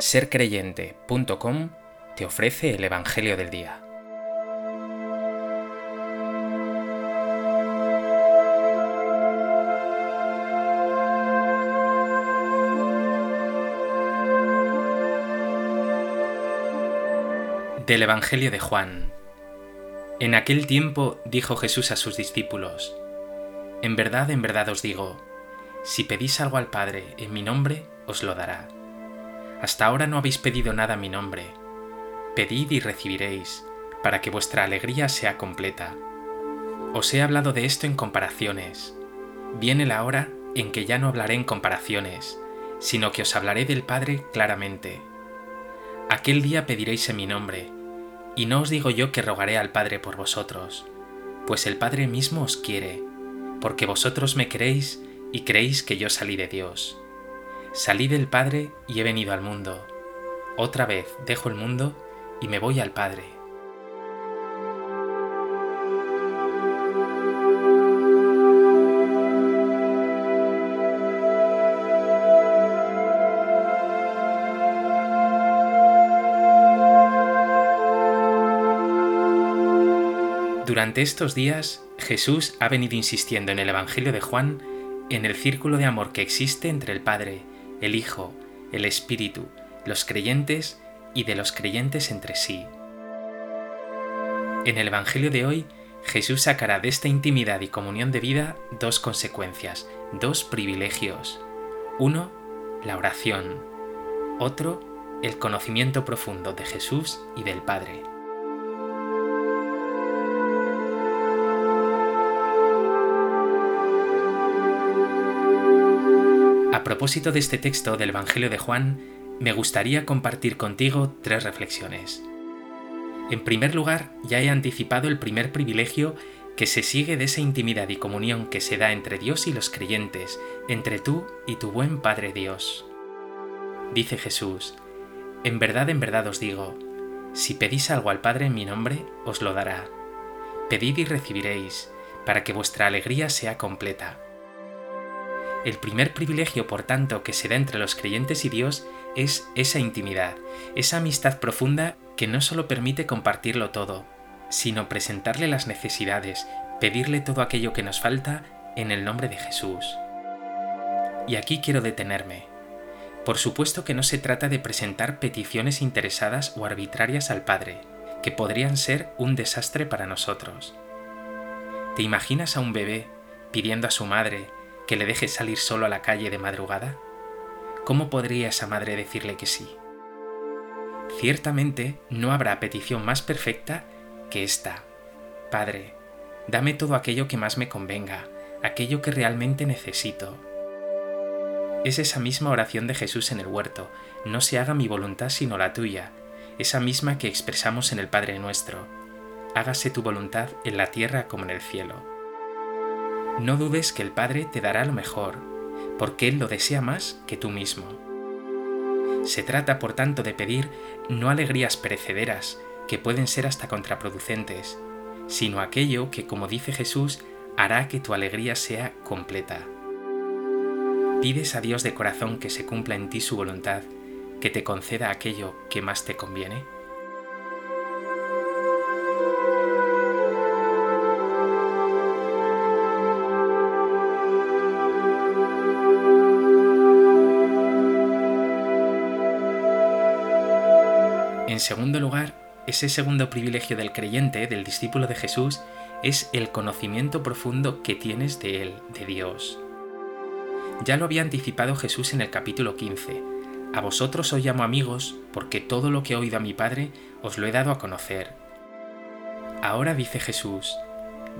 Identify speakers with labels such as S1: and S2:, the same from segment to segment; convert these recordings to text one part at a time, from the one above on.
S1: sercreyente.com te ofrece el Evangelio del Día. Del Evangelio de Juan. En aquel tiempo dijo Jesús a sus discípulos, En verdad, en verdad os digo, si pedís algo al Padre en mi nombre, os lo dará. Hasta ahora no habéis pedido nada en mi nombre. Pedid y recibiréis, para que vuestra alegría sea completa. Os he hablado de esto en comparaciones. Viene la hora en que ya no hablaré en comparaciones, sino que os hablaré del Padre claramente. Aquel día pediréis en mi nombre, y no os digo yo que rogaré al Padre por vosotros, pues el Padre mismo os quiere, porque vosotros me queréis y creéis que yo salí de Dios. Salí del Padre y he venido al mundo. Otra vez dejo el mundo y me voy al Padre. Durante estos días, Jesús ha venido insistiendo en el Evangelio de Juan en el círculo de amor que existe entre el Padre el Hijo, el Espíritu, los creyentes y de los creyentes entre sí. En el Evangelio de hoy, Jesús sacará de esta intimidad y comunión de vida dos consecuencias, dos privilegios. Uno, la oración. Otro, el conocimiento profundo de Jesús y del Padre. Propósito de este texto del Evangelio de Juan, me gustaría compartir contigo tres reflexiones. En primer lugar, ya he anticipado el primer privilegio que se sigue de esa intimidad y comunión que se da entre Dios y los creyentes, entre tú y tu buen Padre Dios. Dice Jesús, En verdad, en verdad os digo, si pedís algo al Padre en mi nombre, os lo dará. Pedid y recibiréis, para que vuestra alegría sea completa. El primer privilegio, por tanto, que se da entre los creyentes y Dios es esa intimidad, esa amistad profunda que no solo permite compartirlo todo, sino presentarle las necesidades, pedirle todo aquello que nos falta en el nombre de Jesús. Y aquí quiero detenerme. Por supuesto que no se trata de presentar peticiones interesadas o arbitrarias al Padre, que podrían ser un desastre para nosotros. ¿Te imaginas a un bebé pidiendo a su madre que le deje salir solo a la calle de madrugada? ¿Cómo podría esa madre decirle que sí? Ciertamente no habrá petición más perfecta que esta. Padre, dame todo aquello que más me convenga, aquello que realmente necesito. Es esa misma oración de Jesús en el huerto, no se haga mi voluntad sino la tuya, esa misma que expresamos en el Padre nuestro. Hágase tu voluntad en la tierra como en el cielo. No dudes que el Padre te dará lo mejor, porque Él lo desea más que tú mismo. Se trata, por tanto, de pedir no alegrías perecederas, que pueden ser hasta contraproducentes, sino aquello que, como dice Jesús, hará que tu alegría sea completa. ¿Pides a Dios de corazón que se cumpla en ti su voluntad, que te conceda aquello que más te conviene? En segundo lugar, ese segundo privilegio del creyente, del discípulo de Jesús, es el conocimiento profundo que tienes de Él, de Dios. Ya lo había anticipado Jesús en el capítulo 15. A vosotros os llamo amigos, porque todo lo que he oído a mi Padre os lo he dado a conocer. Ahora dice Jesús,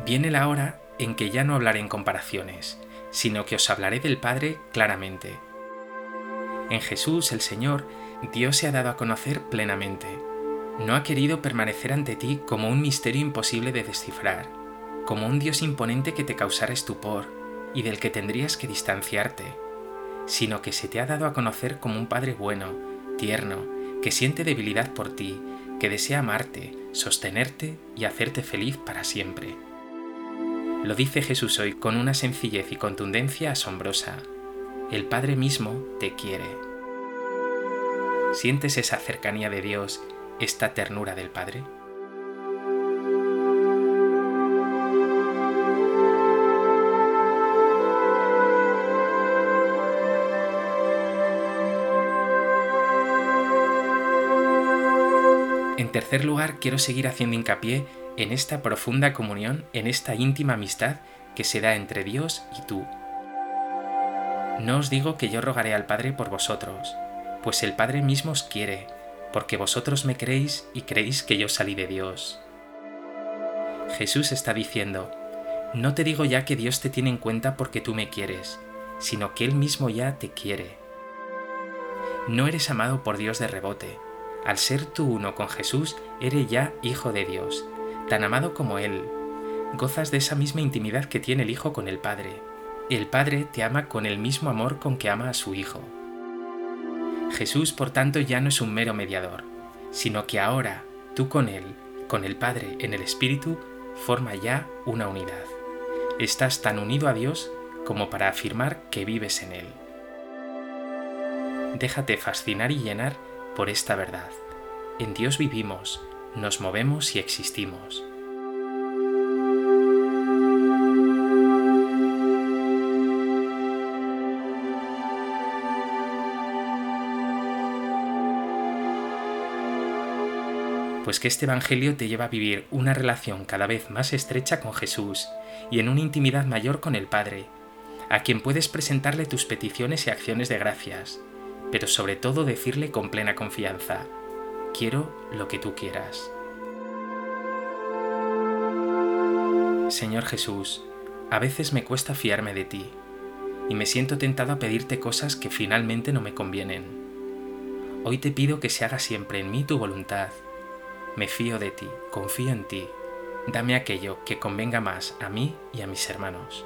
S1: viene la hora en que ya no hablaré en comparaciones, sino que os hablaré del Padre claramente. En Jesús el Señor Dios se ha dado a conocer plenamente. No ha querido permanecer ante ti como un misterio imposible de descifrar, como un Dios imponente que te causara estupor y del que tendrías que distanciarte, sino que se te ha dado a conocer como un Padre bueno, tierno, que siente debilidad por ti, que desea amarte, sostenerte y hacerte feliz para siempre. Lo dice Jesús hoy con una sencillez y contundencia asombrosa. El Padre mismo te quiere. ¿Sientes esa cercanía de Dios, esta ternura del Padre? En tercer lugar, quiero seguir haciendo hincapié en esta profunda comunión, en esta íntima amistad que se da entre Dios y tú. No os digo que yo rogaré al Padre por vosotros, pues el Padre mismo os quiere, porque vosotros me creéis y creéis que yo salí de Dios. Jesús está diciendo, no te digo ya que Dios te tiene en cuenta porque tú me quieres, sino que Él mismo ya te quiere. No eres amado por Dios de rebote, al ser tú uno con Jesús, eres ya hijo de Dios, tan amado como Él. Gozas de esa misma intimidad que tiene el Hijo con el Padre. El Padre te ama con el mismo amor con que ama a su Hijo. Jesús, por tanto, ya no es un mero mediador, sino que ahora tú con Él, con el Padre en el Espíritu, forma ya una unidad. Estás tan unido a Dios como para afirmar que vives en Él. Déjate fascinar y llenar por esta verdad. En Dios vivimos, nos movemos y existimos. Pues que este Evangelio te lleva a vivir una relación cada vez más estrecha con Jesús y en una intimidad mayor con el Padre, a quien puedes presentarle tus peticiones y acciones de gracias, pero sobre todo decirle con plena confianza, quiero lo que tú quieras. Señor Jesús, a veces me cuesta fiarme de ti y me siento tentado a pedirte cosas que finalmente no me convienen. Hoy te pido que se haga siempre en mí tu voluntad. Me fío de ti, confío en ti. Dame aquello que convenga más a mí y a mis hermanos.